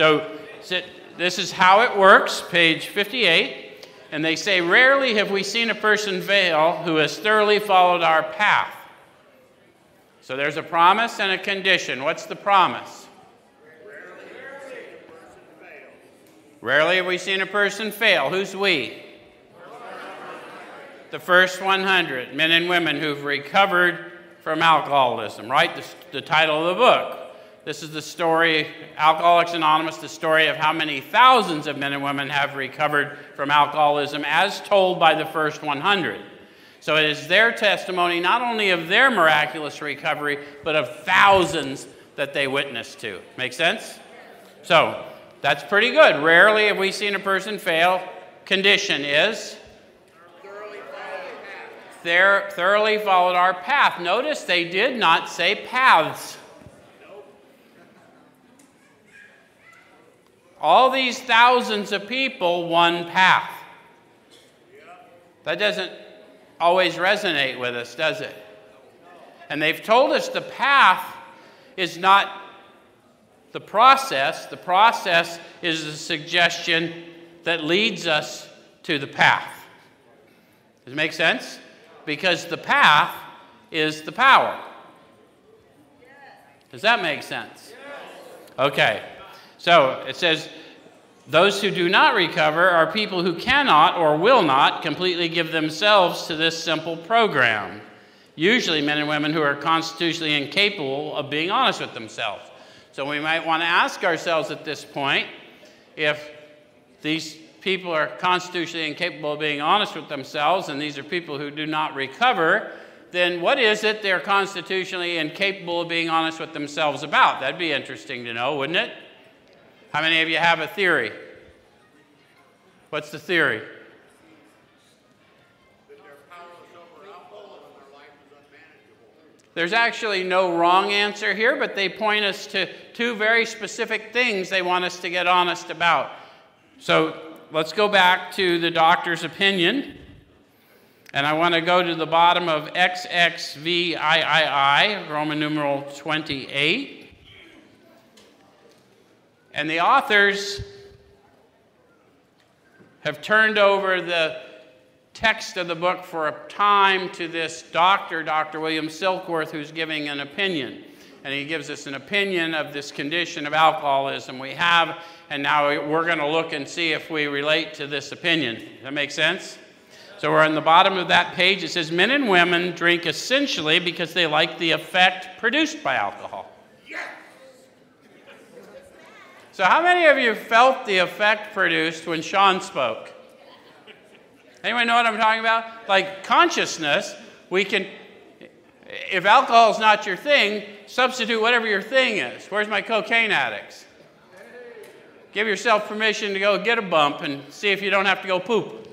So this is how it works, page 58. And they say, Rarely have we seen a person fail who has thoroughly followed our path. So there's a promise and a condition. What's the promise? Rarely have we seen a person fail. Who's we? The first 100 men and women who've recovered from alcoholism, right? The, the, title of the book. This is the story, Alcoholics Anonymous, the story of how many thousands of men and women have recovered from alcoholism as told by the first 100. So it is their testimony, not only of their miraculous recovery, but of thousands that they witnessed to. Make sense? So that's pretty good. Rarely have we seen a person fail. Condition is thoroughly followed our path. Notice they did not say paths. All these thousands of people, one path. That doesn't always resonate with us, does it? And they've told us the path is not the process, the process is the suggestion that leads us to the path. Does it make sense? Because the path is the power. Does that make sense? Okay. So it says, those who do not recover are people who cannot or will not completely give themselves to this simple program. Usually, men and women who are constitutionally incapable of being honest with themselves. So, we might want to ask ourselves at this point if these people are constitutionally incapable of being honest with themselves, and these are people who do not recover, then what is it they're constitutionally incapable of being honest with themselves about? That'd be interesting to know, wouldn't it? How many of you have a theory? What's the theory? There's actually no wrong answer here, but they point us to two very specific things they want us to get honest about. So let's go back to the doctor's opinion. And I want to go to the bottom of XXVIII, Roman numeral 28. And the authors have turned over the text of the book for a time to this doctor, Dr. William Silkworth, who's giving an opinion. And he gives us an opinion of this condition of alcoholism we have, and now we're going to look and see if we relate to this opinion. Does that make sense? So we're on the bottom of that page. It says men and women drink essentially because they like the effect produced by alcohol. So, how many of you felt the effect produced when Sean spoke? Anyone know what I'm talking about? Like consciousness, we can, if alcohol is not your thing, substitute whatever your thing is. Where's my cocaine addicts? Give yourself permission to go get a bump and see if you don't have to go poop.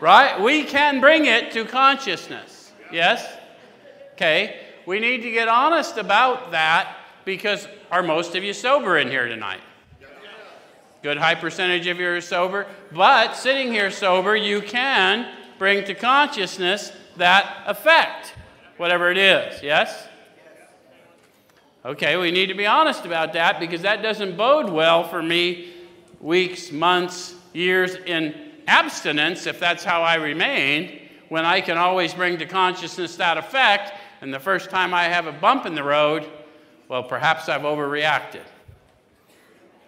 right? We can bring it to consciousness. Yes? Okay. We need to get honest about that because are most of you sober in here tonight? Good high percentage of you are sober. But sitting here sober, you can bring to consciousness that effect, whatever it is. Yes? Okay, we need to be honest about that because that doesn't bode well for me weeks, months, years in abstinence if that's how I remain when I can always bring to consciousness that effect. And the first time I have a bump in the road, well, perhaps I've overreacted.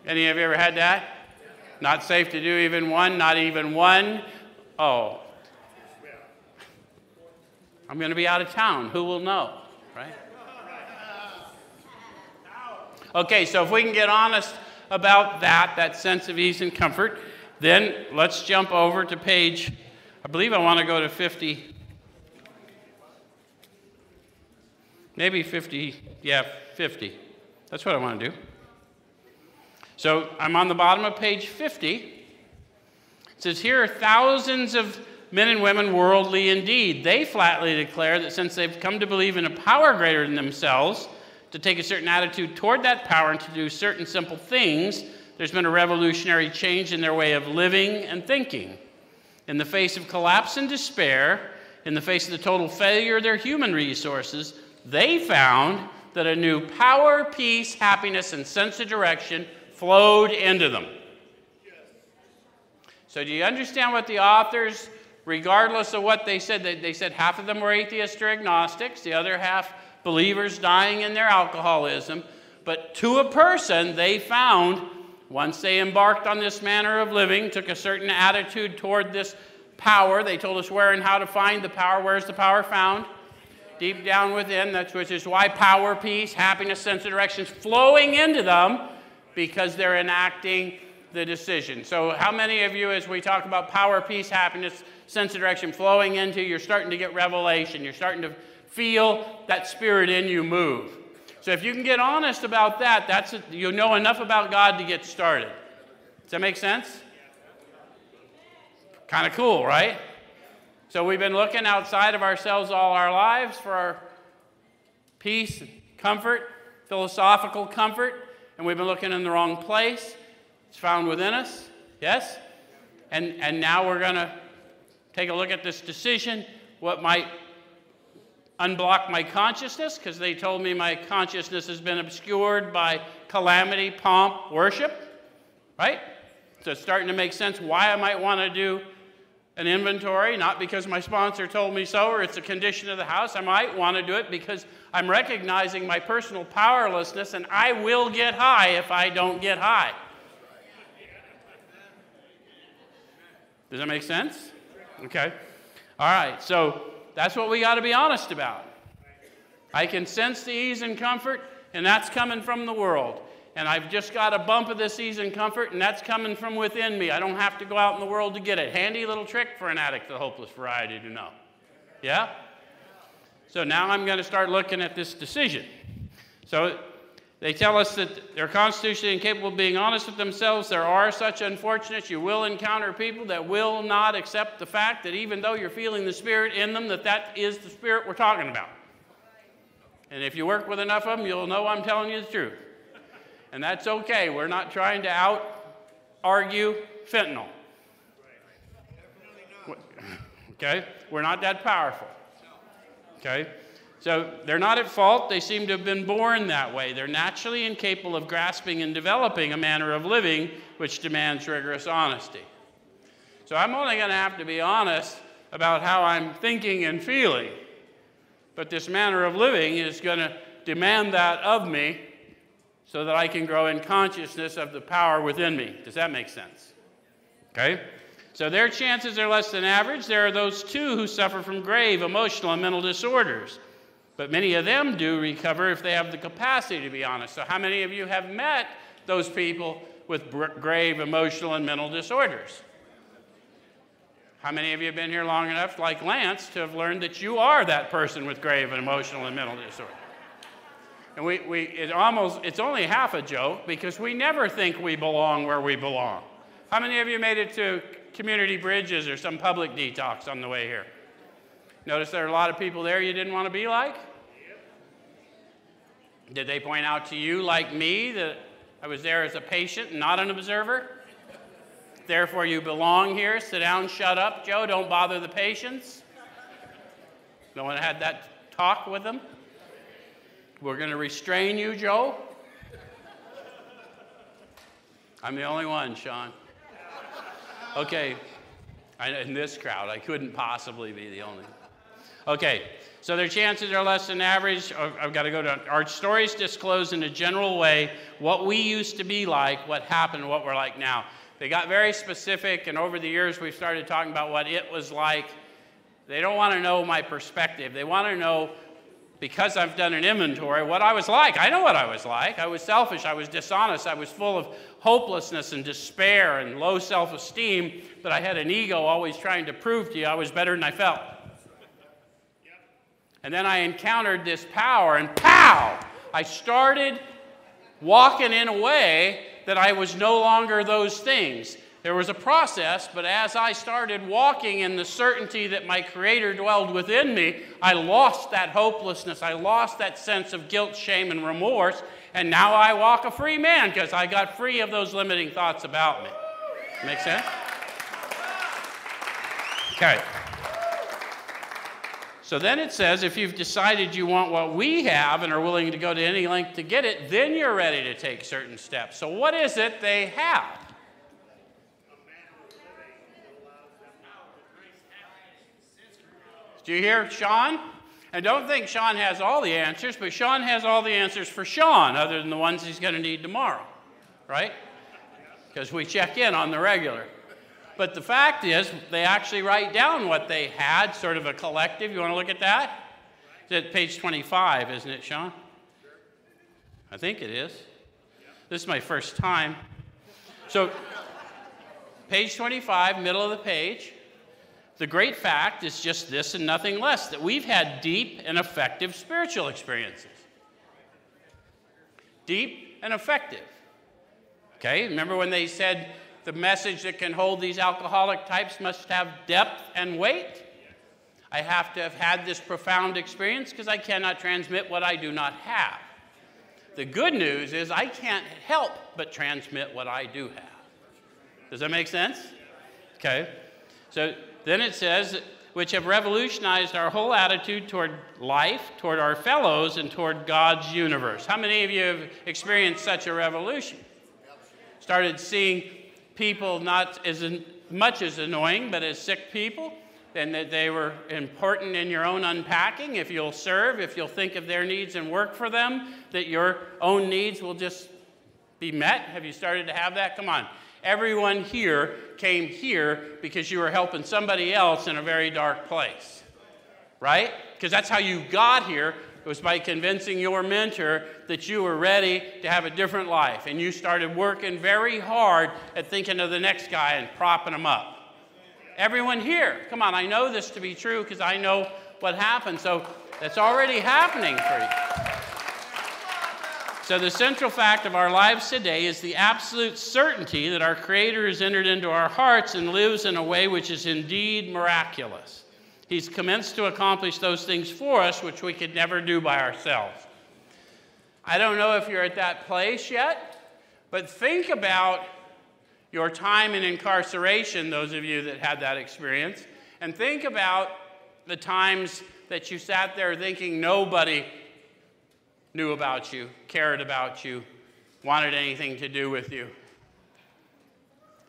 Any of you ever had that? Not safe to do even one, not even one. Oh. I'm going to be out of town. Who will know? Right? Okay, so if we can get honest about that, that sense of ease and comfort, then let's jump over to page, I believe I want to go to 50. Maybe 50, yeah, 50. That's what I want to do. So I'm on the bottom of page 50. It says, Here are thousands of men and women worldly indeed. They flatly declare that since they've come to believe in a power greater than themselves, to take a certain attitude toward that power and to do certain simple things, there's been a revolutionary change in their way of living and thinking. In the face of collapse and despair, in the face of the total failure of their human resources, they found that a new power, peace, happiness, and sense of direction flowed into them. So, do you understand what the authors, regardless of what they said, they, they said half of them were atheists or agnostics, the other half believers dying in their alcoholism. But to a person, they found, once they embarked on this manner of living, took a certain attitude toward this power. They told us where and how to find the power. Where's the power found? Deep down within. That's which is why power, peace, happiness, sense of direction is flowing into them because they're enacting the decision. So, how many of you, as we talk about power, peace, happiness, sense of direction flowing into, you're starting to get revelation. You're starting to feel that spirit in you move. So, if you can get honest about that, that's a, you know enough about God to get started. Does that make sense? Kind of cool, right? So, we've been looking outside of ourselves all our lives for our peace, comfort, philosophical comfort, and we've been looking in the wrong place. It's found within us, yes? And, and now we're going to take a look at this decision, what might unblock my consciousness, because they told me my consciousness has been obscured by calamity, pomp, worship, right? So it's starting to make sense why I might want to do an inventory, not because my sponsor told me so or it's a condition of the house. I might want to do it because I'm recognizing my personal powerlessness and I will get high if I don't get high. Does that make sense? Okay. All right. So that's what we got to be honest about. I can sense the ease and comfort, and that's coming from the world. And I've just got a bump of this and comfort, and that's coming from within me. I don't have to go out in the world to get it. Handy little trick for an addict, the hopeless variety, to know. Yeah? So now I'm going to start looking at this decision. So they tell us that they're constitutionally incapable of being honest with themselves. There are such unfortunates. You will encounter people that will not accept the fact that even though you're feeling the Spirit in them, that that is the Spirit we're talking about. And if you work with enough of them, you'll know I'm telling you the truth. And that's okay. We're not trying to out argue fentanyl. Okay? We're not that powerful. Okay? So they're not at fault. They seem to have been born that way. They're naturally incapable of grasping and developing a manner of living which demands rigorous honesty. So I'm only going to have to be honest about how I'm thinking and feeling. But this manner of living is going to demand that of me so that I can grow in consciousness of the power within me. Does that make sense? Okay? So their chances are less than average. There are those too who suffer from grave emotional and mental disorders. But many of them do recover if they have the capacity to be honest. So, how many of you have met those people with grave emotional and mental disorders? How many of you have been here long enough, like Lance, to have learned that you are that person with grave emotional and mental disorder? And we, we it almost, it's only half a joke because we never think we belong where we belong. How many of you made it to community bridges or some public detox on the way here? Notice there are a lot of people there you didn't want to be like? Did they point out to you, like me, that I was there as a patient, not an observer? Therefore, you belong here. Sit down, shut up, Joe. Don't bother the patients. No one had that talk with them. We're going to restrain you, Joe. I'm the only one, Sean. Okay, I, in this crowd, I couldn't possibly be the only. Okay, so their chances are less than average. I've got to go to our stories disclose in a general way what we used to be like, what happened, what we're like now. They got very specific, and over the years we've started talking about what it was like. They don't want to know my perspective. They want to know, because I've done an inventory, what I was like. I know what I was like. I was selfish. I was dishonest. I was full of hopelessness and despair and low self esteem, but I had an ego always trying to prove to you I was better than I felt. And then I encountered this power, and pow! I started walking in a way that I was no longer those things. There was a process, but as I started walking in the certainty that my Creator dwelled within me, I lost that hopelessness. I lost that sense of guilt, shame, and remorse. And now I walk a free man because I got free of those limiting thoughts about me. Make sense? Okay. So then it says if you've decided you want what we have and are willing to go to any length to get it, then you're ready to take certain steps. So, what is it they have? Do you hear Sean? And don't think Sean has all the answers, but Sean has all the answers for Sean, other than the ones he's going to need tomorrow, right? Because we check in on the regular. But the fact is, they actually write down what they had, sort of a collective. You want to look at that? It's at page 25, isn't it, Sean? I think it is. This is my first time. So, page 25, middle of the page. The great fact is just this and nothing less that we've had deep and effective spiritual experiences. Deep and effective. Okay, remember when they said the message that can hold these alcoholic types must have depth and weight. I have to have had this profound experience because I cannot transmit what I do not have. The good news is I can't help but transmit what I do have. Does that make sense? Okay. So then it says, which have revolutionized our whole attitude toward life, toward our fellows, and toward God's universe. How many of you have experienced such a revolution? Started seeing people not as much as annoying, but as sick people, and that they were important in your own unpacking. If you'll serve, if you'll think of their needs and work for them, that your own needs will just be met. Have you started to have that? Come on. Everyone here came here because you were helping somebody else in a very dark place, right? Because that's how you got here it was by convincing your mentor that you were ready to have a different life. And you started working very hard at thinking of the next guy and propping him up. Everyone here, come on, I know this to be true because I know what happened. So that's already happening for you. So, the central fact of our lives today is the absolute certainty that our Creator has entered into our hearts and lives in a way which is indeed miraculous. He's commenced to accomplish those things for us which we could never do by ourselves. I don't know if you're at that place yet, but think about your time in incarceration, those of you that had that experience, and think about the times that you sat there thinking nobody knew about you, cared about you, wanted anything to do with you.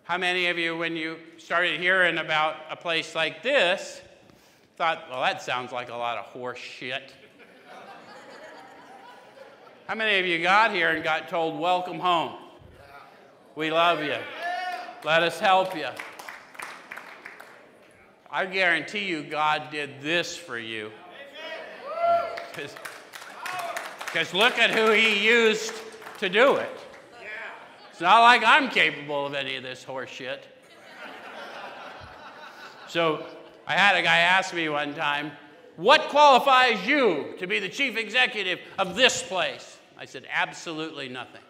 How many of you, when you started hearing about a place like this, thought, well, that sounds like a lot of horse shit. How many of you got here and got told, welcome home? We love you. Let us help you. I guarantee you, God did this for you. Because look at who He used to do it. It's not like I'm capable of any of this horse shit. So, I had a guy ask me one time, What qualifies you to be the chief executive of this place? I said, Absolutely nothing.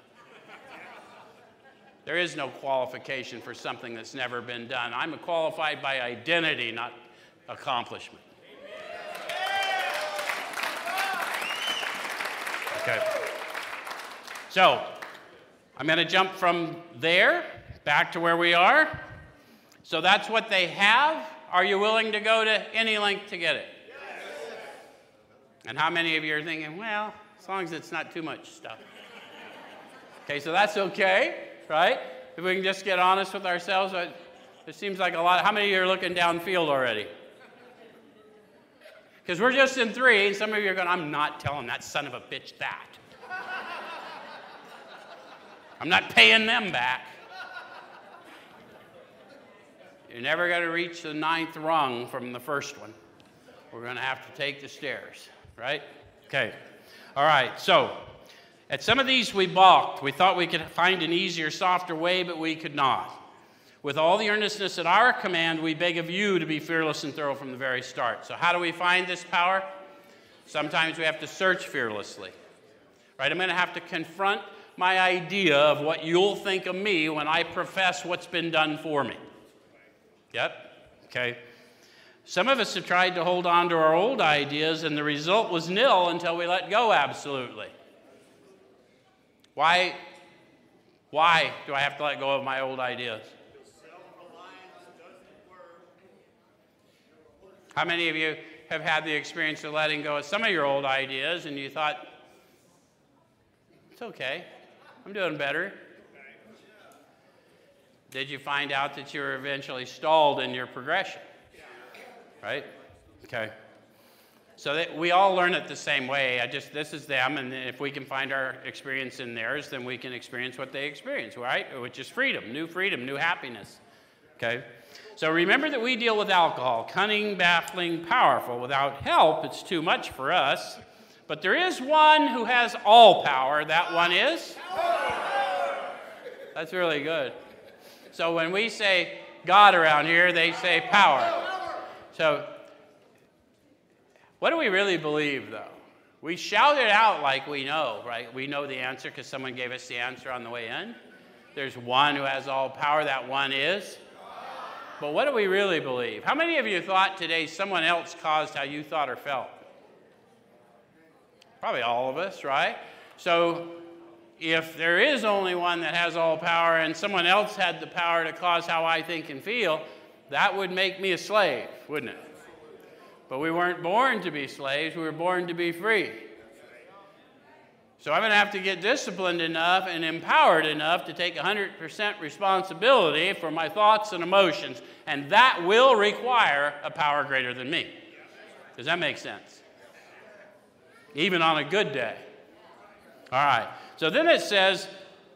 There is no qualification for something that's never been done. I'm qualified by identity, not accomplishment. Okay. So, I'm going to jump from there back to where we are. So, that's what they have. Are you willing to go to any length to get it? Yes. And how many of you are thinking, well, as long as it's not too much stuff? Okay, so that's okay, right? If we can just get honest with ourselves, uh, it seems like a lot. How many of you are looking downfield already? Because we're just in three, and some of you are going, I'm not telling that son of a bitch that. I'm not paying them back. You're never going to reach the ninth rung from the first one. We're going to have to take the stairs, right? Okay. All right. So, at some of these we balked. We thought we could find an easier, softer way, but we could not. With all the earnestness at our command, we beg of you to be fearless and thorough from the very start. So, how do we find this power? Sometimes we have to search fearlessly. Right? I'm going to have to confront my idea of what you'll think of me when I profess what's been done for me. Yep. Okay. Some of us have tried to hold on to our old ideas, and the result was nil until we let go absolutely. Why, why do I have to let go of my old ideas? How many of you have had the experience of letting go of some of your old ideas and you thought, it's okay, I'm doing better? Did you find out that you were eventually stalled in your progression? Right? Okay. So that we all learn it the same way. I just this is them, and if we can find our experience in theirs, then we can experience what they experience, right? Which is freedom, new freedom, new happiness. Okay. So remember that we deal with alcohol, cunning, baffling, powerful. Without help, it's too much for us. But there is one who has all power. That one is. That's really good. So when we say God around here, they say power. So what do we really believe, though? We shout it out like we know, right? We know the answer because someone gave us the answer on the way in. There's one who has all power, that one is. But what do we really believe? How many of you thought today someone else caused how you thought or felt? Probably all of us, right? So if there is only one that has all power and someone else had the power to cause how I think and feel, that would make me a slave, wouldn't it? But we weren't born to be slaves, we were born to be free. So I'm going to have to get disciplined enough and empowered enough to take 100% responsibility for my thoughts and emotions. And that will require a power greater than me. Does that make sense? Even on a good day. All right. So then it says,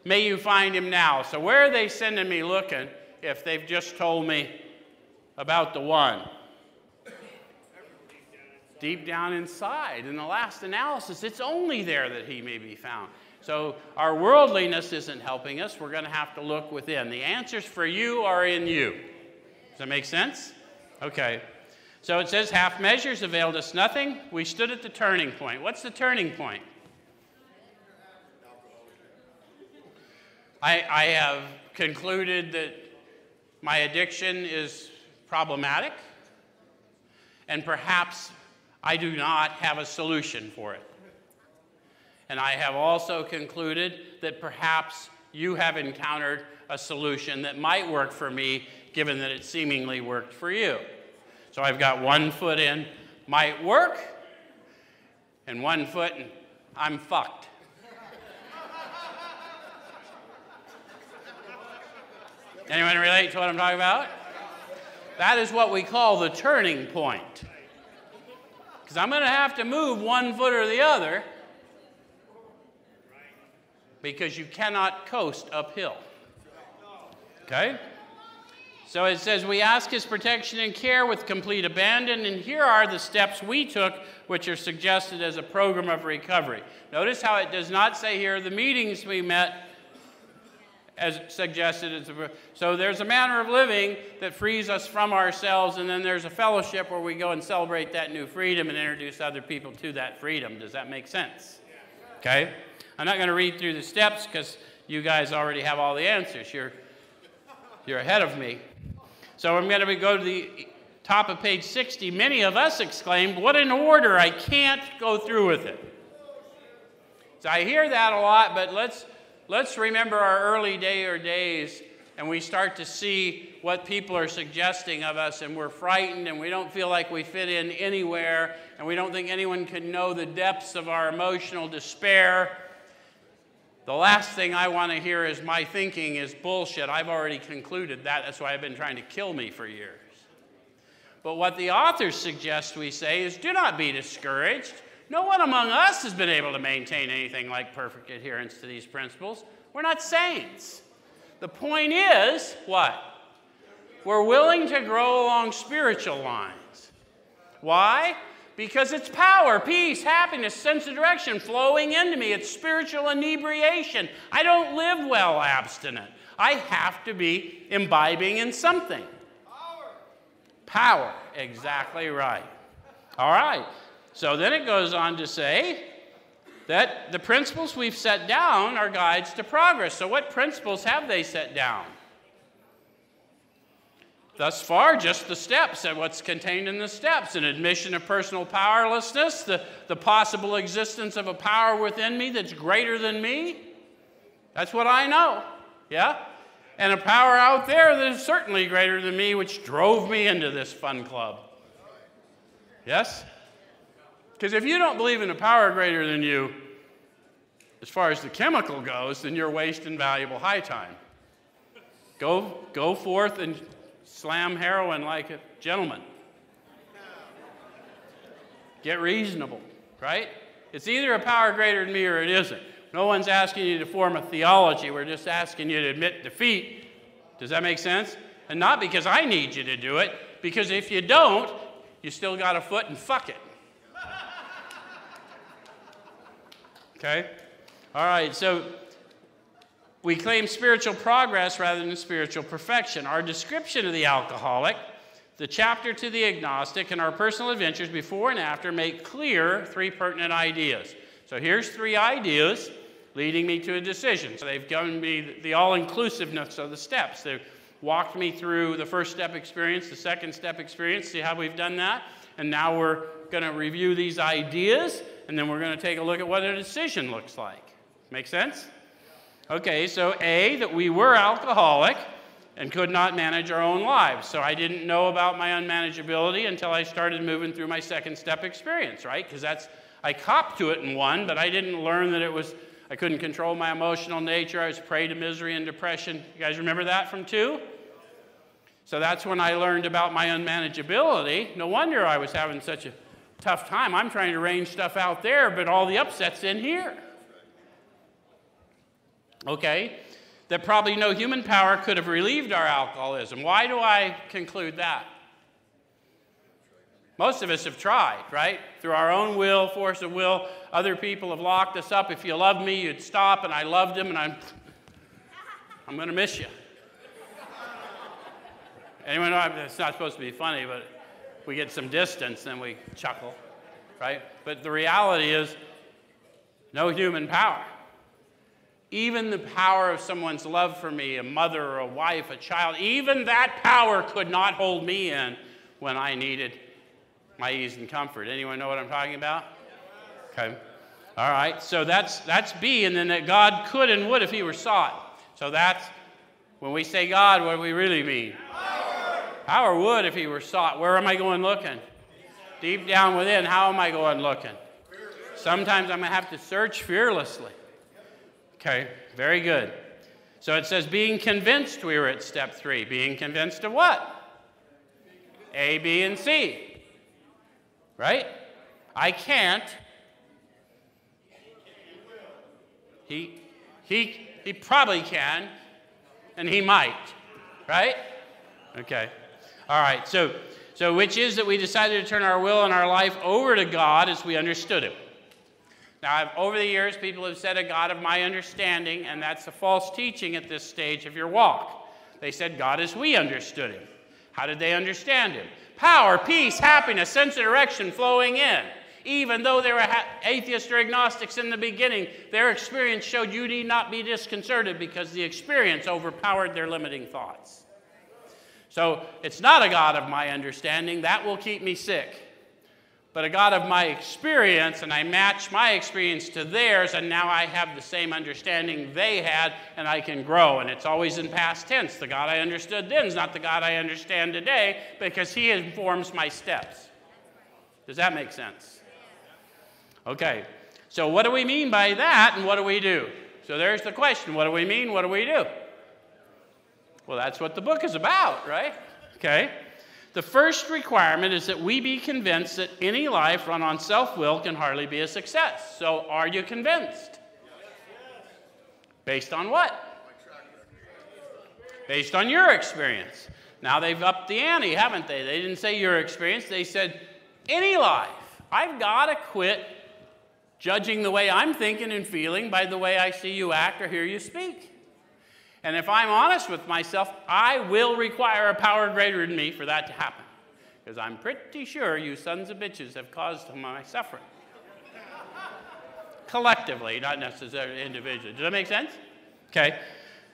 May you find him now. So where are they sending me looking if they've just told me about the one? Deep down inside. In the last analysis, it's only there that he may be found. So our worldliness isn't helping us. We're going to have to look within. The answers for you are in you. Does that make sense? Okay. So it says, half measures availed us nothing. We stood at the turning point. What's the turning point? I, I have concluded that my addiction is problematic, and perhaps I do not have a solution for it. And I have also concluded that perhaps you have encountered a solution that might work for me, given that it seemingly worked for you. So I've got one foot in, might work, and one foot, and I'm fucked. Anyone relate to what I'm talking about? That is what we call the turning point because I'm going to have to move one foot or the other because you cannot coast uphill. Okay? So it says, We ask his protection and care with complete abandon, and here are the steps we took, which are suggested as a program of recovery. Notice how it does not say here the meetings we met as suggested. So there's a manner of living that frees us from ourselves, and then there's a fellowship where we go and celebrate that new freedom and introduce other people to that freedom. Does that make sense? Okay? I'm not going to read through the steps because you guys already have all the answers. You're, you're ahead of me. So I'm going to go to the top of page 60. Many of us exclaimed, What an order! I can't go through with it. So I hear that a lot, but let's let's remember our early day or days and we start to see what people are suggesting of us and we're frightened and we don't feel like we fit in anywhere and we don't think anyone can know the depths of our emotional despair. The last thing i want to hear is my thinking is bullshit. I've already concluded that. That's why i've been trying to kill me for years. But what the authors suggest we say is do not be discouraged no one among us has been able to maintain anything like perfect adherence to these principles. We're not saints. The point is what? We're willing to grow along spiritual lines. Why? Because it's power, peace, happiness, sense of direction flowing into me. It's spiritual inebriation. I don't live well abstinent. I have to be imbibing in something. Power. Power, exactly right. All right. So then it goes on to say that the principles we've set down are guides to progress. So, what principles have they set down? Thus far, just the steps and what's contained in the steps an admission of personal powerlessness, the, the possible existence of a power within me that's greater than me. That's what I know. Yeah? And a power out there that is certainly greater than me, which drove me into this fun club. Yes? Because if you don't believe in a power greater than you, as far as the chemical goes, then you're wasting valuable high time. Go, go forth and slam heroin like a gentleman. Get reasonable, right? It's either a power greater than me or it isn't. No one's asking you to form a theology. We're just asking you to admit defeat. Does that make sense? And not because I need you to do it, because if you don't, you still got a foot and fuck it. Okay? All right, so we claim spiritual progress rather than spiritual perfection. Our description of the alcoholic, the chapter to the agnostic, and our personal adventures before and after make clear three pertinent ideas. So here's three ideas leading me to a decision. So they've given me the all inclusiveness of the steps. They've walked me through the first step experience, the second step experience, see how we've done that. And now we're going to review these ideas, and then we're going to take a look at what a decision looks like. Make sense? Okay, so A, that we were alcoholic and could not manage our own lives. So I didn't know about my unmanageability until I started moving through my second step experience, right? Because that's, I copped to it in one, but I didn't learn that it was, I couldn't control my emotional nature. I was prey to misery and depression. You guys remember that from two? So that's when I learned about my unmanageability. No wonder I was having such a tough time. I'm trying to arrange stuff out there, but all the upset's in here. Okay? That probably no human power could have relieved our alcoholism. Why do I conclude that? Most of us have tried, right? Through our own will, force of will. Other people have locked us up. If you loved me, you'd stop, and I loved him, and I'm, I'm going to miss you. Anyone know it's not supposed to be funny, but we get some distance, then we chuckle, right? But the reality is, no human power. Even the power of someone's love for me, a mother or a wife, a child, even that power could not hold me in when I needed my ease and comfort. Anyone know what I'm talking about? Okay. All right. So that's that's B, and then that God could and would if He were sought. So that's when we say God, what do we really mean? Power would if he were sought. Where am I going looking? Deep down within, how am I going looking? Sometimes I'm going to have to search fearlessly. Okay, very good. So it says, being convinced, we were at step three. Being convinced of what? A, B, and C. Right? I can't. He, he, he probably can, and he might. Right? Okay. All right, so, so which is that we decided to turn our will and our life over to God as we understood Him. Now, I've, over the years, people have said a God of my understanding, and that's a false teaching at this stage of your walk. They said God as we understood Him. How did they understand Him? Power, peace, happiness, sense of direction flowing in. Even though they were atheists or agnostics in the beginning, their experience showed you need not be disconcerted because the experience overpowered their limiting thoughts. So it's not a God of my understanding, that will keep me sick. But a God of my experience, and I match my experience to theirs, and now I have the same understanding they had, and I can grow. And it's always in past tense. The God I understood then is not the God I understand today because He informs my steps. Does that make sense? Okay, so what do we mean by that, and what do we do? So there's the question what do we mean? What do we do? Well, that's what the book is about, right? Okay. The first requirement is that we be convinced that any life run on self will can hardly be a success. So, are you convinced? Based on what? Based on your experience. Now they've upped the ante, haven't they? They didn't say your experience, they said any life. I've got to quit judging the way I'm thinking and feeling by the way I see you act or hear you speak. And if I'm honest with myself, I will require a power greater than me for that to happen. Because I'm pretty sure you sons of bitches have caused my suffering. Collectively, not necessarily individually. Does that make sense? Okay.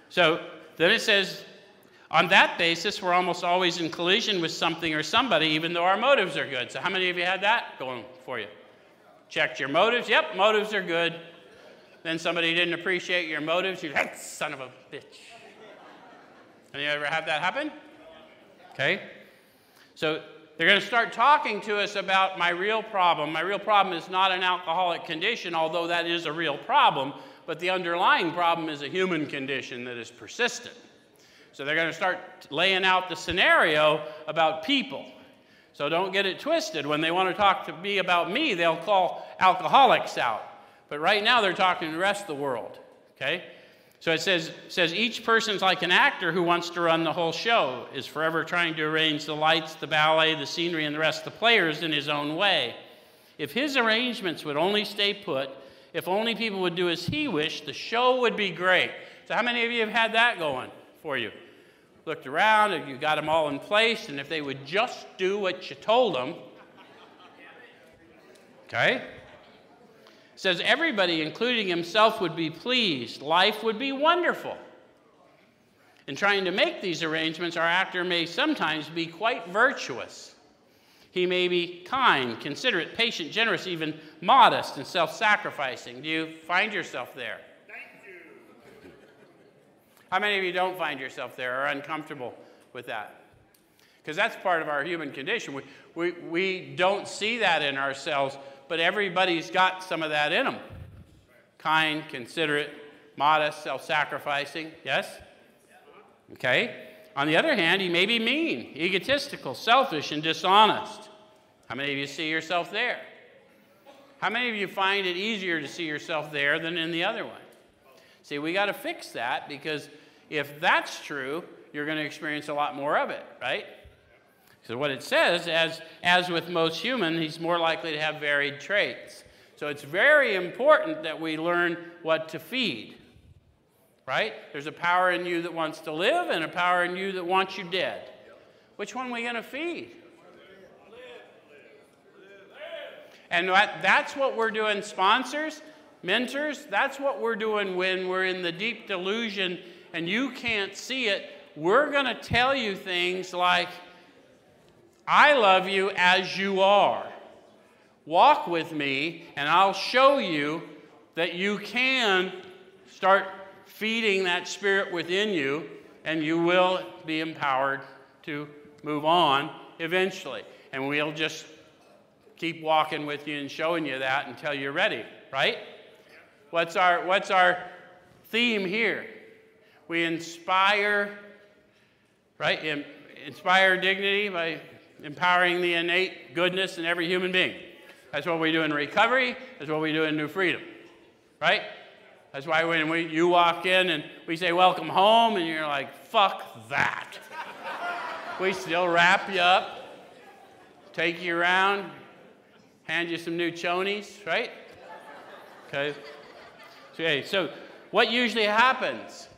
So then it says, on that basis, we're almost always in collision with something or somebody, even though our motives are good. So, how many of you had that going for you? Checked your motives? Yep, motives are good then somebody didn't appreciate your motives, you're like, son of a bitch. Any ever have that happen? Okay. So they're going to start talking to us about my real problem. My real problem is not an alcoholic condition, although that is a real problem, but the underlying problem is a human condition that is persistent. So they're going to start laying out the scenario about people. So don't get it twisted. When they want to talk to me about me, they'll call alcoholics out. But right now they're talking to the rest of the world. Okay? So it says, says each person's like an actor who wants to run the whole show, is forever trying to arrange the lights, the ballet, the scenery, and the rest of the players in his own way. If his arrangements would only stay put, if only people would do as he wished, the show would be great. So, how many of you have had that going for you? Looked around and you got them all in place, and if they would just do what you told them, okay? Says everybody, including himself, would be pleased. Life would be wonderful. In trying to make these arrangements, our actor may sometimes be quite virtuous. He may be kind, considerate, patient, generous, even modest and self sacrificing. Do you find yourself there? How many of you don't find yourself there or are uncomfortable with that? Because that's part of our human condition. We, we, we don't see that in ourselves but everybody's got some of that in them kind, considerate, modest, self sacrificing. Yes? Okay? On the other hand, he may be mean, egotistical, selfish, and dishonest. How many of you see yourself there? How many of you find it easier to see yourself there than in the other one? See, we got to fix that because if that's true, you're going to experience a lot more of it, right? So what it says, as, as with most human, he's more likely to have varied traits. So it's very important that we learn what to feed. Right? There's a power in you that wants to live and a power in you that wants you dead. Which one are we going to feed? And that's what we're doing, sponsors, mentors. That's what we're doing when we're in the deep delusion and you can't see it. We're going to tell you things like, I love you as you are. Walk with me, and I'll show you that you can start feeding that spirit within you, and you will be empowered to move on eventually. And we'll just keep walking with you and showing you that until you're ready, right? What's our, what's our theme here? We inspire, right? Inspire dignity by empowering the innate goodness in every human being. That's what we do in recovery. That's what we do in New Freedom, right? That's why when we, you walk in and we say, Welcome home, and you're like, Fuck that. we still wrap you up, take you around, hand you some new chonies, right? Okay. Okay, so what usually happens?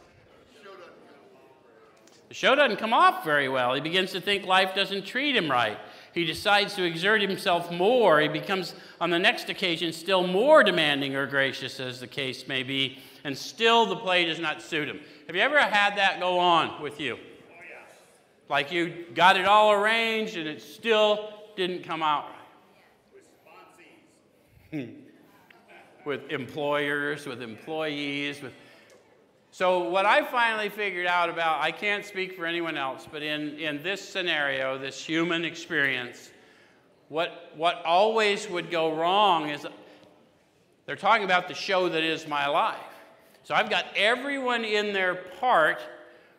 The show doesn't come off very well. He begins to think life doesn't treat him right. He decides to exert himself more. He becomes, on the next occasion, still more demanding or gracious, as the case may be, and still the play does not suit him. Have you ever had that go on with you? Oh, yeah. Like you got it all arranged and it still didn't come out right? With with employers, with employees, with so, what I finally figured out about, I can't speak for anyone else, but in, in this scenario, this human experience, what, what always would go wrong is they're talking about the show that is my life. So, I've got everyone in their part,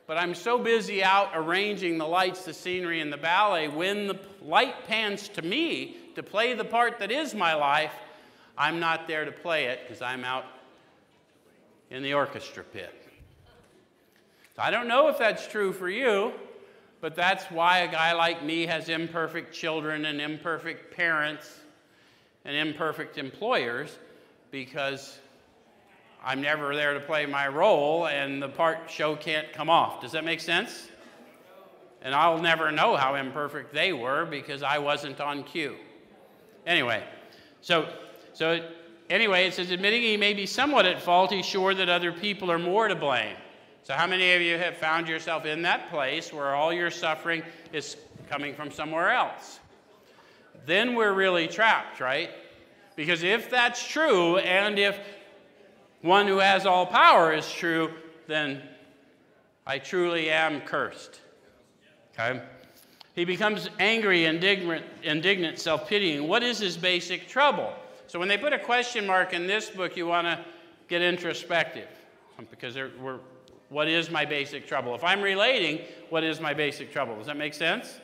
but I'm so busy out arranging the lights, the scenery, and the ballet. When the light pans to me to play the part that is my life, I'm not there to play it because I'm out in the orchestra pit. So I don't know if that's true for you, but that's why a guy like me has imperfect children and imperfect parents and imperfect employers because I'm never there to play my role and the part show can't come off. Does that make sense? And I'll never know how imperfect they were because I wasn't on cue. Anyway, so so anyway, it says admitting he may be somewhat at fault, he's sure that other people are more to blame. So, how many of you have found yourself in that place where all your suffering is coming from somewhere else? Then we're really trapped, right? Because if that's true, and if one who has all power is true, then I truly am cursed. Okay? He becomes angry, indignant, indignant self pitying. What is his basic trouble? So when they put a question mark in this book, you want to get introspective because we're, what is my basic trouble? If I'm relating, what is my basic trouble? Does that make sense?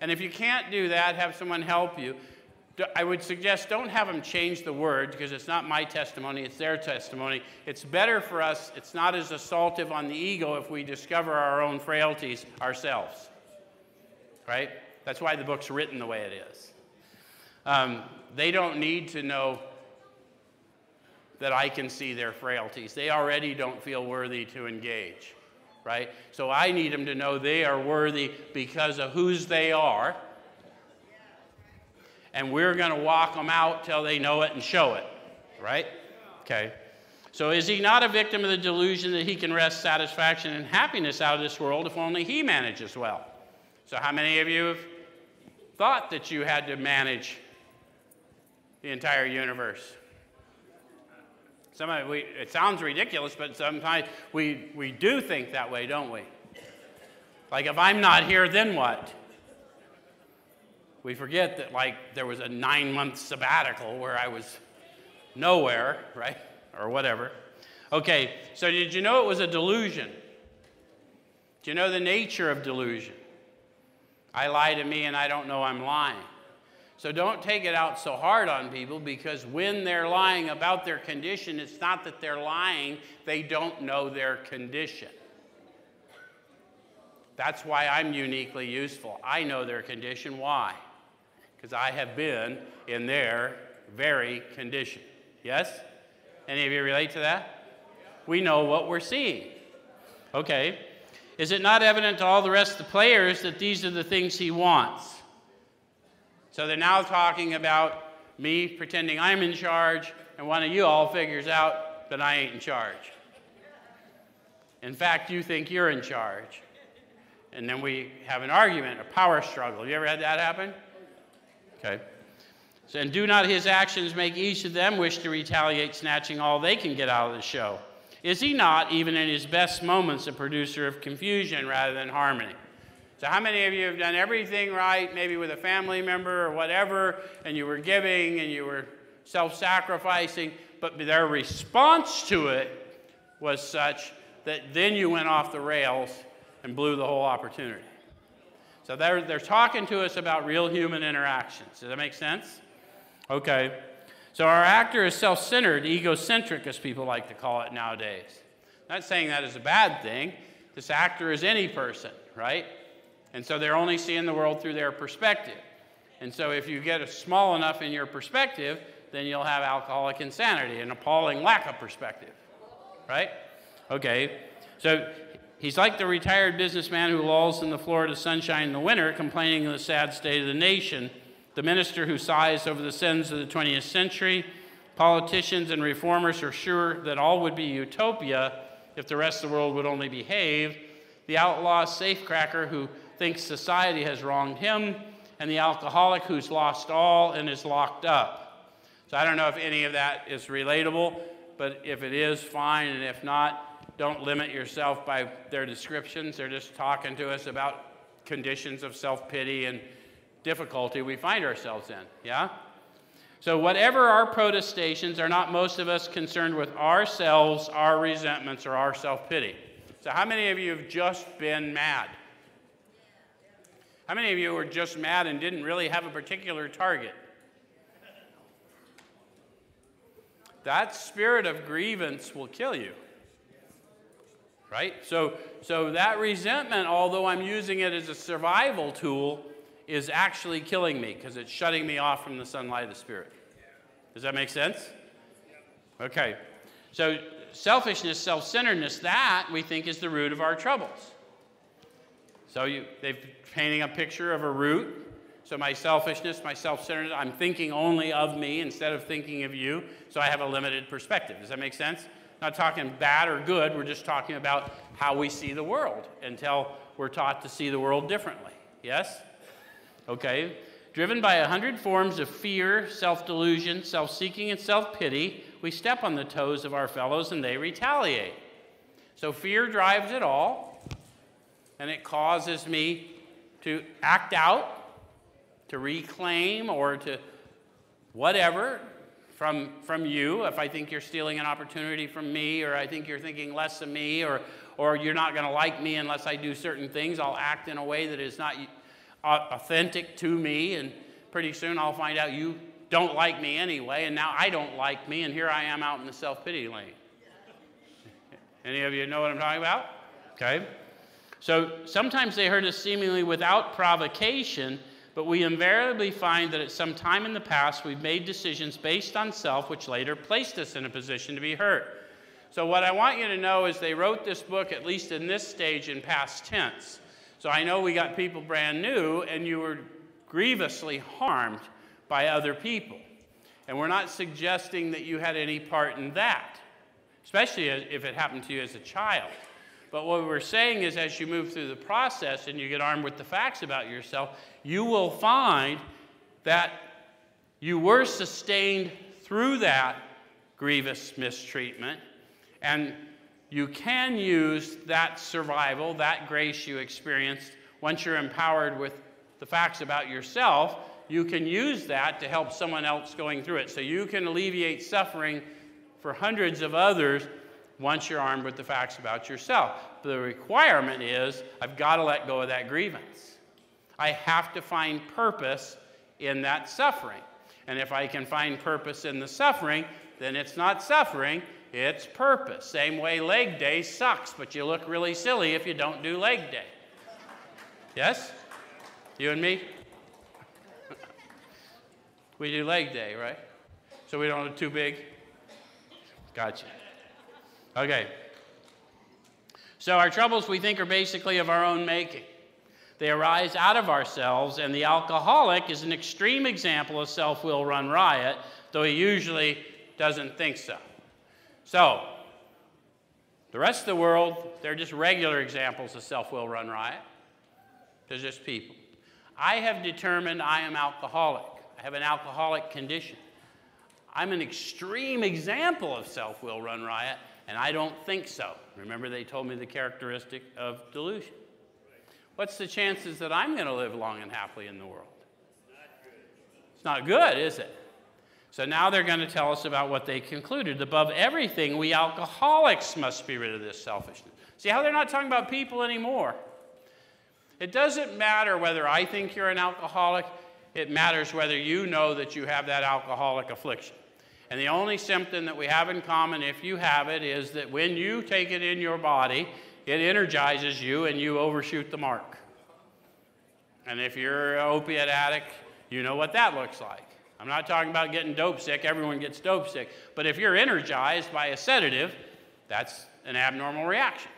And if you can't do that, have someone help you. I would suggest don't have them change the word because it's not my testimony, it's their testimony. It's better for us, it's not as assaultive on the ego if we discover our own frailties ourselves. Right? That's why the book's written the way it is. Um, they don't need to know that I can see their frailties. They already don't feel worthy to engage, right? So I need them to know they are worthy because of whose they are. And we're going to walk them out till they know it and show it, right? Okay. So is he not a victim of the delusion that he can wrest satisfaction and happiness out of this world if only he manages well? So how many of you have thought that you had to manage the entire universe? Some of we, it sounds ridiculous, but sometimes we, we do think that way, don't we? Like, if I'm not here, then what? We forget that, like, there was a nine month sabbatical where I was nowhere, right? Or whatever. Okay, so did you know it was a delusion? Do you know the nature of delusion? I lie to me and I don't know I'm lying. So don't take it out so hard on people because when they're lying about their condition, it's not that they're lying, they don't know their condition. That's why I'm uniquely useful. I know their condition. Why? Because I have been in their very condition. Yes? Any of you relate to that? We know what we're seeing. Okay. Is it not evident to all the rest of the players that these are the things he wants? So they're now talking about me pretending I'm in charge, and one of you all figures out that I ain't in charge. In fact, you think you're in charge. And then we have an argument, a power struggle. You ever had that happen? Okay. So, and do not his actions make each of them wish to retaliate, snatching all they can get out of the show? Is he not, even in his best moments, a producer of confusion rather than harmony? So, how many of you have done everything right, maybe with a family member or whatever, and you were giving and you were self sacrificing, but their response to it was such that then you went off the rails and blew the whole opportunity? So, they're, they're talking to us about real human interactions. Does that make sense? Okay. So, our actor is self centered, egocentric, as people like to call it nowadays. Not saying that is a bad thing. This actor is any person, right? And so they're only seeing the world through their perspective. And so if you get small enough in your perspective, then you'll have alcoholic insanity, an appalling lack of perspective. Right? Okay. So he's like the retired businessman who lolls in the Florida sunshine in the winter, complaining of the sad state of the nation, the minister who sighs over the sins of the 20th century. Politicians and reformers are sure that all would be utopia if the rest of the world would only behave. The outlaw safecracker who thinks society has wronged him, and the alcoholic who's lost all and is locked up. So I don't know if any of that is relatable, but if it is, fine, and if not, don't limit yourself by their descriptions. They're just talking to us about conditions of self pity and difficulty we find ourselves in. Yeah? So, whatever our protestations, are not most of us concerned with ourselves, our resentments, or our self pity. So, how many of you have just been mad? How many of you were just mad and didn't really have a particular target? That spirit of grievance will kill you. Right? So, so that resentment, although I'm using it as a survival tool, is actually killing me because it's shutting me off from the sunlight of the Spirit. Does that make sense? Okay. So, selfishness, self centeredness, that we think is the root of our troubles. So you, they're painting a picture of a root. So my selfishness, my self-centeredness, I'm thinking only of me instead of thinking of you. So I have a limited perspective. Does that make sense? Not talking bad or good. We're just talking about how we see the world until we're taught to see the world differently. Yes? Okay. Driven by a hundred forms of fear, self delusion, self seeking, and self pity, we step on the toes of our fellows and they retaliate. So fear drives it all and it causes me to act out, to reclaim, or to whatever from, from you. If I think you're stealing an opportunity from me, or I think you're thinking less of me, or, or you're not going to like me unless I do certain things, I'll act in a way that is not uh, authentic to me, and pretty soon I'll find out you don't like me anyway, and now I don't like me, and here I am out in the self pity lane. Any of you know what I'm talking about? Okay. So sometimes they hurt us seemingly without provocation, but we invariably find that at some time in the past we've made decisions based on self, which later placed us in a position to be hurt. So, what I want you to know is they wrote this book, at least in this stage, in past tense. So, I know we got people brand new, and you were grievously harmed by other people. And we're not suggesting that you had any part in that, especially if it happened to you as a child. But what we're saying is, as you move through the process and you get armed with the facts about yourself, you will find that you were sustained through that grievous mistreatment, and you can use that survival, that grace you experienced, once you're empowered with the facts about yourself, you can use that to help someone else going through it. So you can alleviate suffering for hundreds of others once you're armed with the facts about yourself. The requirement is I've got to let go of that grievance. I have to find purpose in that suffering. And if I can find purpose in the suffering, then it's not suffering, it's purpose. Same way leg day sucks, but you look really silly if you don't do leg day. Yes? You and me? we do leg day, right? So we don't look too big? Gotcha. Okay. So our troubles we think are basically of our own making. They arise out of ourselves, and the alcoholic is an extreme example of self will run riot, though he usually doesn't think so. So, the rest of the world, they're just regular examples of self will run riot. They're just people. I have determined I am alcoholic. I have an alcoholic condition. I'm an extreme example of self will run riot, and I don't think so. Remember, they told me the characteristic of delusion. What's the chances that I'm going to live long and happily in the world? It's not good, is it? So now they're going to tell us about what they concluded. Above everything, we alcoholics must be rid of this selfishness. See how they're not talking about people anymore? It doesn't matter whether I think you're an alcoholic, it matters whether you know that you have that alcoholic affliction. And the only symptom that we have in common, if you have it, is that when you take it in your body, it energizes you and you overshoot the mark. And if you're an opiate addict, you know what that looks like. I'm not talking about getting dope sick, everyone gets dope sick. But if you're energized by a sedative, that's an abnormal reaction.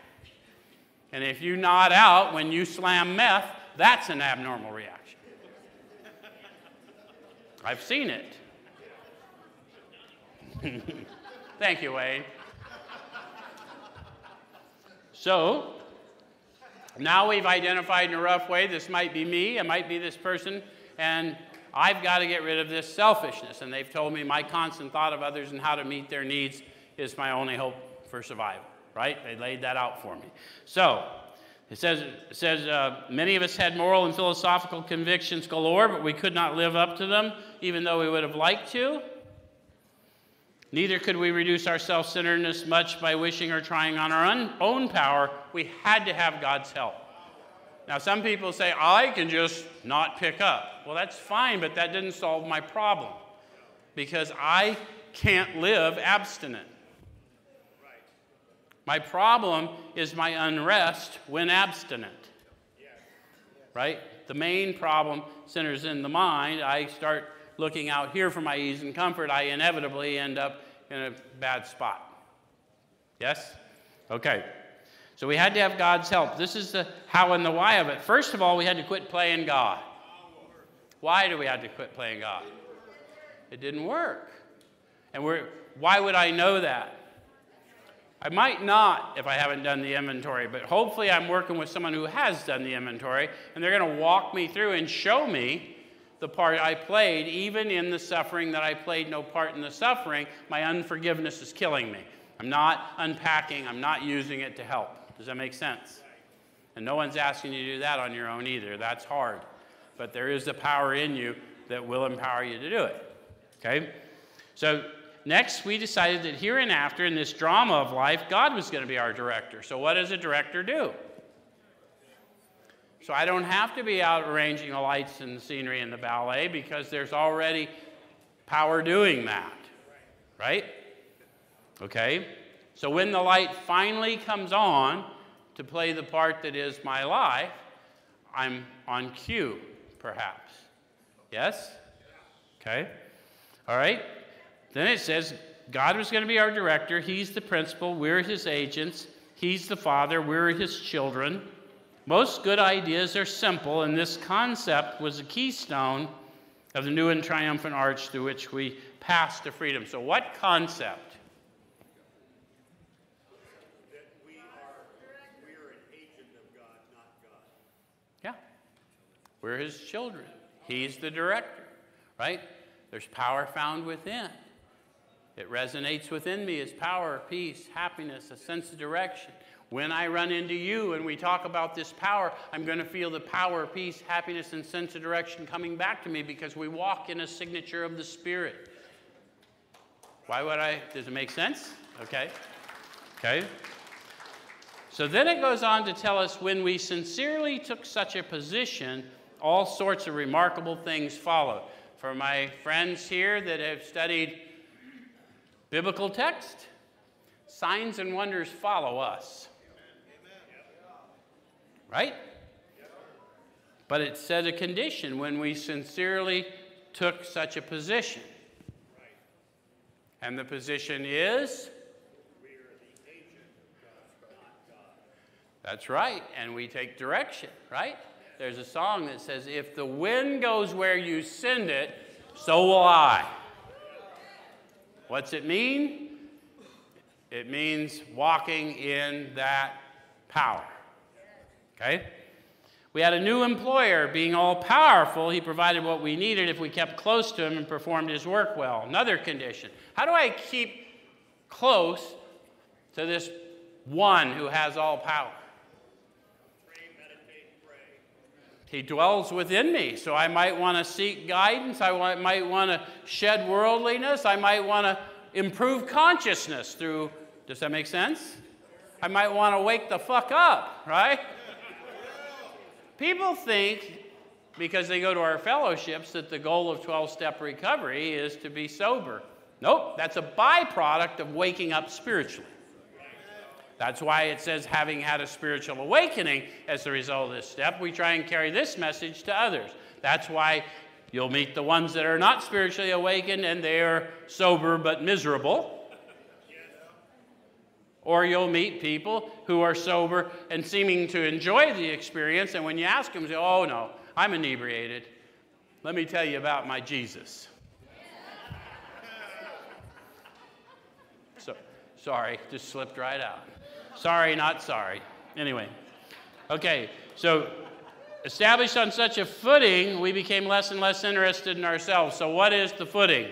And if you nod out when you slam meth, that's an abnormal reaction. I've seen it. Thank you, Wayne. So, now we've identified in a rough way this might be me, it might be this person, and I've got to get rid of this selfishness. And they've told me my constant thought of others and how to meet their needs is my only hope for survival, right? They laid that out for me. So, it says, it says uh, many of us had moral and philosophical convictions galore, but we could not live up to them, even though we would have liked to. Neither could we reduce our self centeredness much by wishing or trying on our own power. We had to have God's help. Now, some people say, I can just not pick up. Well, that's fine, but that didn't solve my problem because I can't live abstinent. My problem is my unrest when abstinent. Right? The main problem centers in the mind. I start looking out here for my ease and comfort, I inevitably end up in a bad spot. Yes? Okay. So we had to have God's help. This is the how and the why of it. First of all, we had to quit playing God. Why do we have to quit playing God? It didn't work. And we're, why would I know that? I might not if I haven't done the inventory, but hopefully I'm working with someone who has done the inventory, and they're going to walk me through and show me the part I played, even in the suffering that I played no part in the suffering, my unforgiveness is killing me. I'm not unpacking, I'm not using it to help. Does that make sense? And no one's asking you to do that on your own either. That's hard. But there is the power in you that will empower you to do it. Okay? So, next, we decided that here and after in this drama of life, God was going to be our director. So, what does a director do? So, I don't have to be out arranging the lights and the scenery and the ballet because there's already power doing that. Right? Okay? So, when the light finally comes on to play the part that is my life, I'm on cue, perhaps. Yes? Okay? All right? Then it says God was going to be our director. He's the principal. We're his agents. He's the father. We're his children. Most good ideas are simple, and this concept was a keystone of the new and triumphant arch through which we pass to freedom. So, what concept? That we are, we are an agent of God, not God. Yeah. We're his children. He's the director, right? There's power found within. It resonates within me as power, peace, happiness, a sense of direction. When I run into you and we talk about this power, I'm going to feel the power, peace, happiness, and sense of direction coming back to me because we walk in a signature of the Spirit. Why would I? Does it make sense? Okay. Okay. So then it goes on to tell us when we sincerely took such a position, all sorts of remarkable things followed. For my friends here that have studied biblical text, signs and wonders follow us. Right? But it said a condition when we sincerely took such a position. And the position is? That's right. And we take direction, right? There's a song that says, If the wind goes where you send it, so will I. What's it mean? It means walking in that power. Okay? We had a new employer being all powerful. He provided what we needed if we kept close to him and performed his work well. Another condition. How do I keep close to this one who has all power? He dwells within me, so I might want to seek guidance. I might want to shed worldliness. I might want to improve consciousness through. Does that make sense? I might want to wake the fuck up, right? People think, because they go to our fellowships, that the goal of 12 step recovery is to be sober. Nope, that's a byproduct of waking up spiritually. That's why it says, having had a spiritual awakening as a result of this step, we try and carry this message to others. That's why you'll meet the ones that are not spiritually awakened and they are sober but miserable. Or you'll meet people who are sober and seeming to enjoy the experience, and when you ask them, say, Oh, no, I'm inebriated. Let me tell you about my Jesus. So, sorry, just slipped right out. Sorry, not sorry. Anyway, okay, so established on such a footing, we became less and less interested in ourselves. So, what is the footing?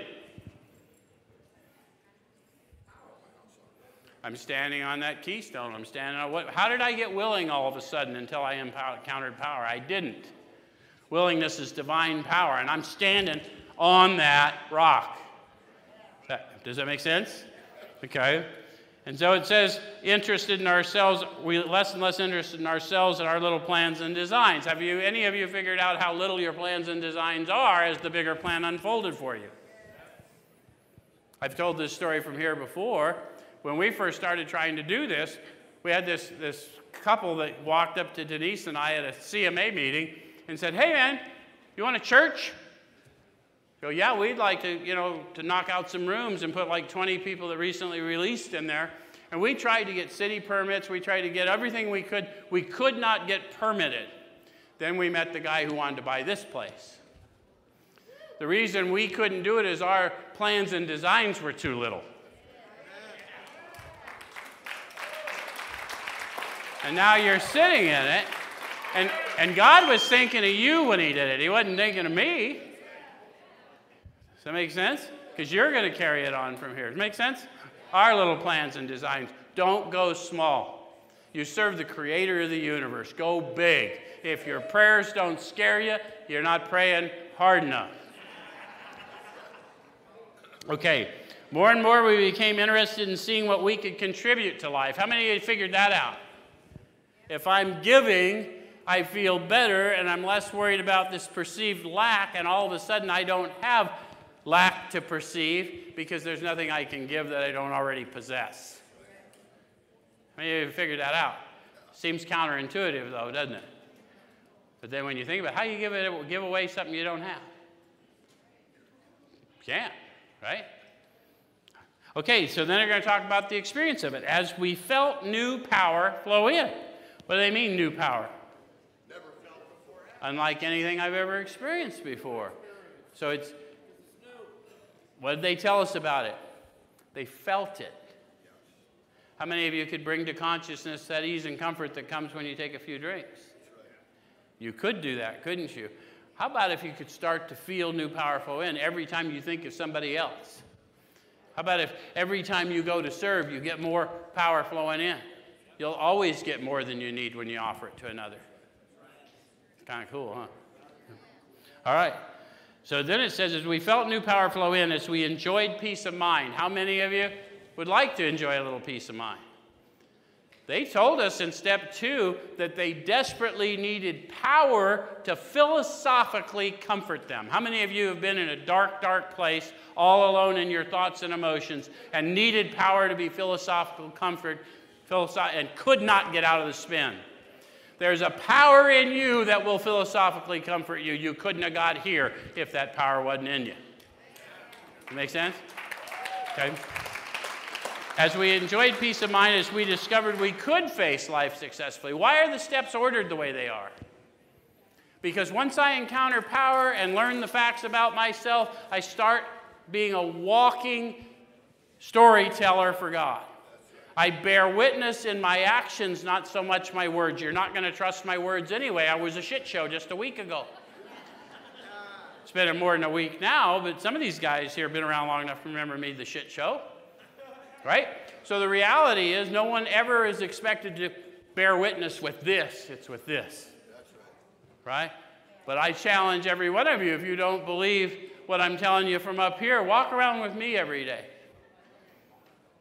I'm standing on that keystone. I'm standing on what? How did I get willing all of a sudden until I encountered power? I didn't. Willingness is divine power, and I'm standing on that rock. Does that make sense? Okay. And so it says, interested in ourselves, we less and less interested in ourselves and our little plans and designs. Have you, any of you figured out how little your plans and designs are as the bigger plan unfolded for you? I've told this story from here before when we first started trying to do this, we had this, this couple that walked up to Denise and I at a CMA meeting and said, Hey, man, you want a church? Go, yeah, we'd like to, you know, to knock out some rooms and put like 20 people that recently released in there. And we tried to get city permits. We tried to get everything we could. We could not get permitted. Then we met the guy who wanted to buy this place. The reason we couldn't do it is our plans and designs were too little. And now you're sitting in it. And, and God was thinking of you when He did it. He wasn't thinking of me. Does that make sense? Because you're going to carry it on from here. Does it make sense? Our little plans and designs. Don't go small. You serve the creator of the universe. Go big. If your prayers don't scare you, you're not praying hard enough. Okay, more and more we became interested in seeing what we could contribute to life. How many of you figured that out? If I'm giving, I feel better and I'm less worried about this perceived lack, and all of a sudden I don't have lack to perceive because there's nothing I can give that I don't already possess. Many of you figured that out? Seems counterintuitive, though, doesn't it? But then when you think about how you give, it, give away something you don't have, you can't, right? Okay, so then we're going to talk about the experience of it. As we felt new power flow in. What do they mean, new power? Never felt before. Unlike anything I've ever experienced before. So it's. What did they tell us about it? They felt it. How many of you could bring to consciousness that ease and comfort that comes when you take a few drinks? You could do that, couldn't you? How about if you could start to feel new powerful in every time you think of somebody else? How about if every time you go to serve, you get more power flowing in? You'll always get more than you need when you offer it to another. It's kind of cool, huh? All right. So then it says, as we felt new power flow in, as we enjoyed peace of mind. How many of you would like to enjoy a little peace of mind? They told us in step two that they desperately needed power to philosophically comfort them. How many of you have been in a dark, dark place, all alone in your thoughts and emotions, and needed power to be philosophical comfort philosoph- and could not get out of the spin? There's a power in you that will philosophically comfort you. You couldn't have got here if that power wasn't in you. Make sense? Okay. As we enjoyed peace of mind, as we discovered we could face life successfully. Why are the steps ordered the way they are? Because once I encounter power and learn the facts about myself, I start being a walking storyteller for God. I bear witness in my actions, not so much my words. You're not going to trust my words anyway. I was a shit show just a week ago. It's been more than a week now, but some of these guys here have been around long enough to remember me, the shit show. Right? So the reality is, no one ever is expected to bear witness with this, it's with this. Right? But I challenge every one of you if you don't believe what I'm telling you from up here, walk around with me every day.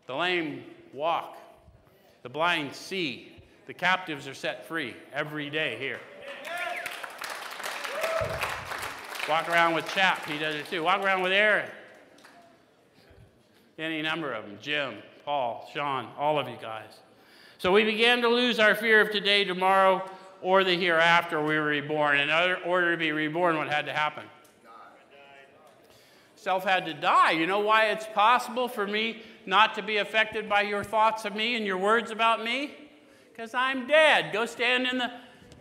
The lame walk, the blind see, the captives are set free every day here. Walk around with Chap, he does it too. Walk around with Aaron. Any number of them Jim, Paul, Sean, all of you guys. So we began to lose our fear of today, tomorrow, or the hereafter we were reborn. In order to be reborn, what had to happen? Self had to die. You know why it's possible for me not to be affected by your thoughts of me and your words about me? Because I'm dead. Go stand in the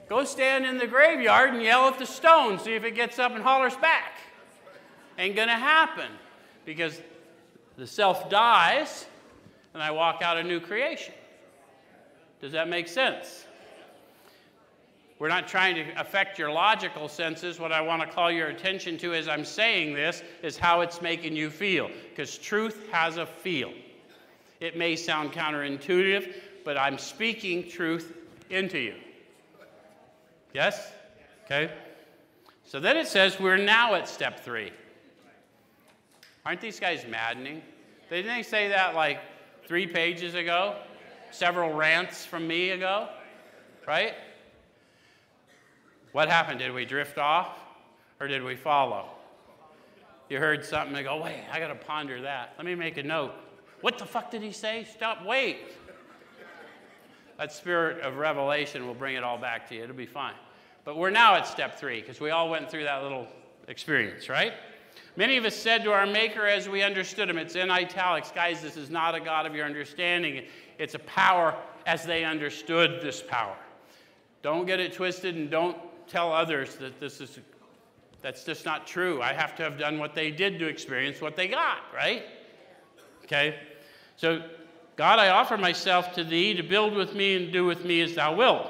go stand in the graveyard and yell at the stone, see if it gets up and hollers back. Ain't gonna happen. Because the self dies, and I walk out a new creation. Does that make sense? We're not trying to affect your logical senses. What I want to call your attention to as I'm saying this is how it's making you feel, because truth has a feel. It may sound counterintuitive, but I'm speaking truth into you. Yes? Okay? So then it says we're now at step three. Aren't these guys maddening? Didn't they say that like three pages ago? Several rants from me ago? Right? What happened? Did we drift off or did we follow? You heard something and go, wait, I got to ponder that. Let me make a note. What the fuck did he say? Stop, wait. That spirit of revelation will bring it all back to you. It'll be fine. But we're now at step three because we all went through that little experience, right? Many of us said to our Maker as we understood him, it's in italics, guys, this is not a God of your understanding. It's a power as they understood this power. Don't get it twisted and don't tell others that this is that's just not true. I have to have done what they did to experience what they got, right? Okay? So, God, I offer myself to thee to build with me and do with me as thou wilt.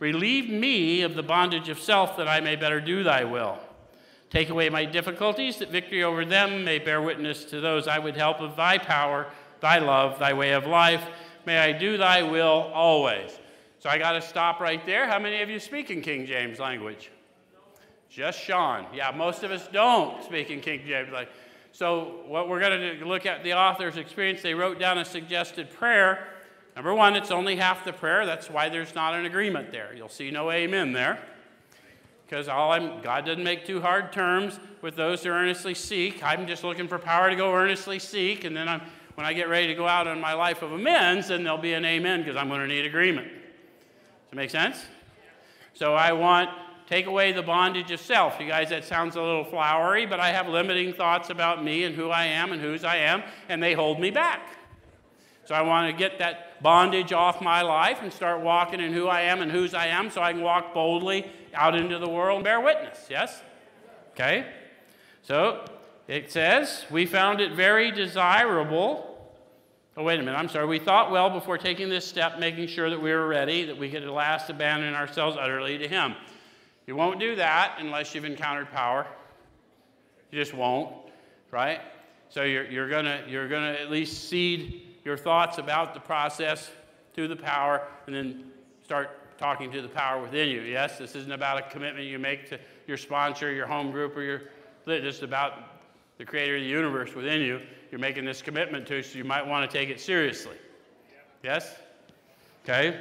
Relieve me of the bondage of self that I may better do thy will. Take away my difficulties, that victory over them may bear witness to those I would help of thy power, thy love, thy way of life May I do thy will always. So I got to stop right there. How many of you speak in King James language? Just Sean. Yeah, most of us don't speak in King James language. So, what we're going to look at the author's experience, they wrote down a suggested prayer. Number one, it's only half the prayer. That's why there's not an agreement there. You'll see no amen there. Because all I'm, God doesn't make too hard terms with those who earnestly seek. I'm just looking for power to go earnestly seek, and then I'm, when I get ready to go out on my life of amends, then there'll be an amen because I'm going to need agreement. Does that make sense? So I want Take away the bondage of self. You guys, that sounds a little flowery, but I have limiting thoughts about me and who I am and whose I am, and they hold me back. So I want to get that bondage off my life and start walking in who I am and whose I am so I can walk boldly out into the world and bear witness. Yes? Okay? So it says, We found it very desirable. Oh, wait a minute, I'm sorry. We thought well before taking this step, making sure that we were ready, that we could at last abandon ourselves utterly to Him. You won't do that unless you've encountered power. You just won't, right? So you're, you're going you're gonna at least cede your thoughts about the process to the power and then start talking to the power within you. Yes, this isn't about a commitment you make to your sponsor, your home group, or your just about the creator of the universe within you. You're making this commitment to, so you might want to take it seriously. Yes? Okay?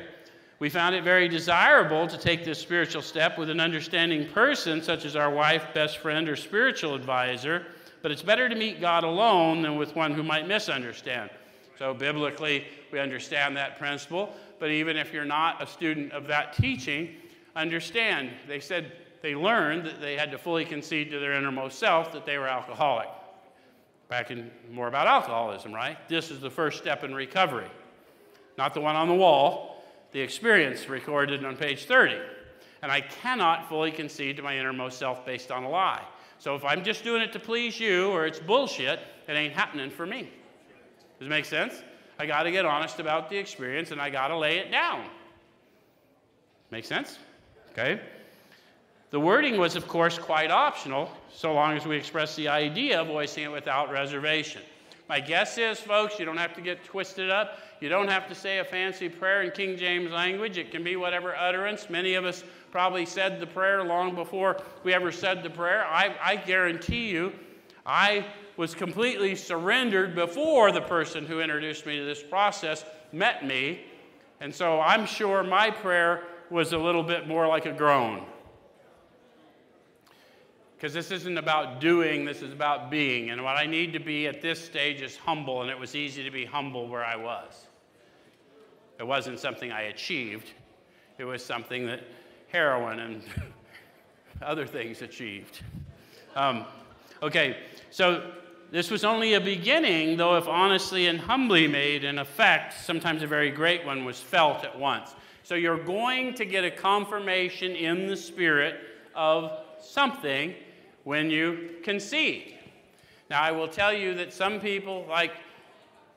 We found it very desirable to take this spiritual step with an understanding person, such as our wife, best friend, or spiritual advisor, but it's better to meet God alone than with one who might misunderstand. So, biblically, we understand that principle, but even if you're not a student of that teaching, understand. They said they learned that they had to fully concede to their innermost self that they were alcoholic. Back in more about alcoholism, right? This is the first step in recovery, not the one on the wall the experience recorded on page 30. And I cannot fully concede to my innermost self based on a lie. So if I'm just doing it to please you or it's bullshit, it ain't happening for me. Does it make sense? I got to get honest about the experience and I got to lay it down. Make sense? Okay. The wording was, of course, quite optional, so long as we express the idea, of voicing it without reservation. My guess is, folks, you don't have to get twisted up. You don't have to say a fancy prayer in King James language. It can be whatever utterance. Many of us probably said the prayer long before we ever said the prayer. I, I guarantee you, I was completely surrendered before the person who introduced me to this process met me. And so I'm sure my prayer was a little bit more like a groan. Because this isn't about doing, this is about being. And what I need to be at this stage is humble, and it was easy to be humble where I was. It wasn't something I achieved, it was something that heroin and other things achieved. Um, okay, so this was only a beginning, though, if honestly and humbly made, in effect, sometimes a very great one was felt at once. So you're going to get a confirmation in the spirit of something when you concede. Now, I will tell you that some people, like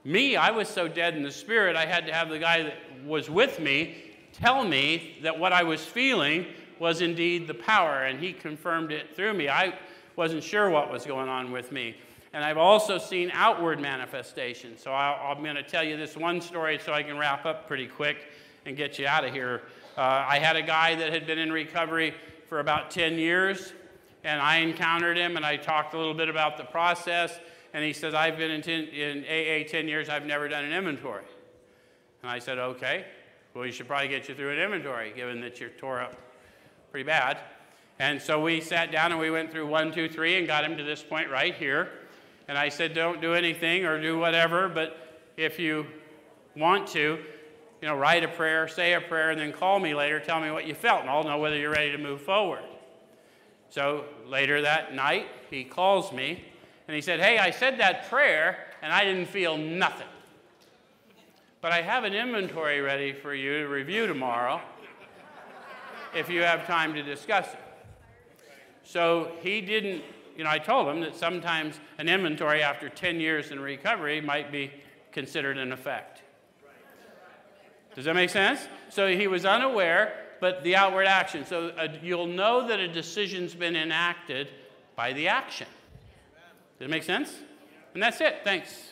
me, I was so dead in the spirit, I had to have the guy that was with me tell me that what I was feeling was indeed the power, and he confirmed it through me. I wasn't sure what was going on with me. And I've also seen outward manifestations. So i am going to tell you this one story so I can wrap up pretty quick and get you out of here. Uh, I had a guy that had been in recovery for about 10 years, and I encountered him and I talked a little bit about the process. And he says, I've been in, ten, in AA 10 years, I've never done an inventory. And I said, okay, well, you should probably get you through an inventory, given that you're tore up pretty bad. And so we sat down and we went through one, two, three, and got him to this point right here. And I said, don't do anything or do whatever, but if you want to, you know, write a prayer, say a prayer, and then call me later, tell me what you felt, and I'll know whether you're ready to move forward. So later that night, he calls me and he said, Hey, I said that prayer and I didn't feel nothing. But I have an inventory ready for you to review tomorrow if you have time to discuss it. So he didn't, you know, I told him that sometimes an inventory after 10 years in recovery might be considered an effect. Does that make sense? So he was unaware, but the outward action. So uh, you'll know that a decision's been enacted by the action. Does it make sense? And that's it. Thanks.